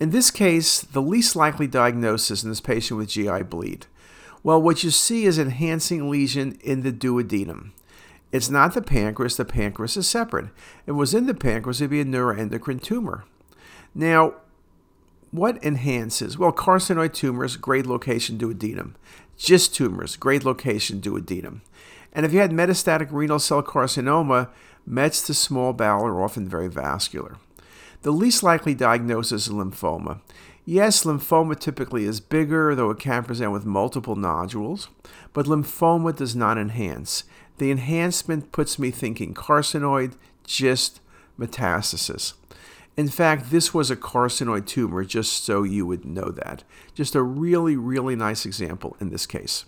In this case, the least likely diagnosis in this patient with GI bleed. Well, what you see is enhancing lesion in the duodenum. It's not the pancreas, the pancreas is separate. If it was in the pancreas, it'd be a neuroendocrine tumor. Now, what enhances? Well, carcinoid tumors, grade location duodenum. GIST tumors, grade location duodenum. And if you had metastatic renal cell carcinoma, Mets to small bowel are often very vascular. The least likely diagnosis is lymphoma. Yes, lymphoma typically is bigger, though it can present with multiple nodules, but lymphoma does not enhance. The enhancement puts me thinking carcinoid, GIST, metastasis. In fact, this was a carcinoid tumor, just so you would know that. Just a really, really nice example in this case.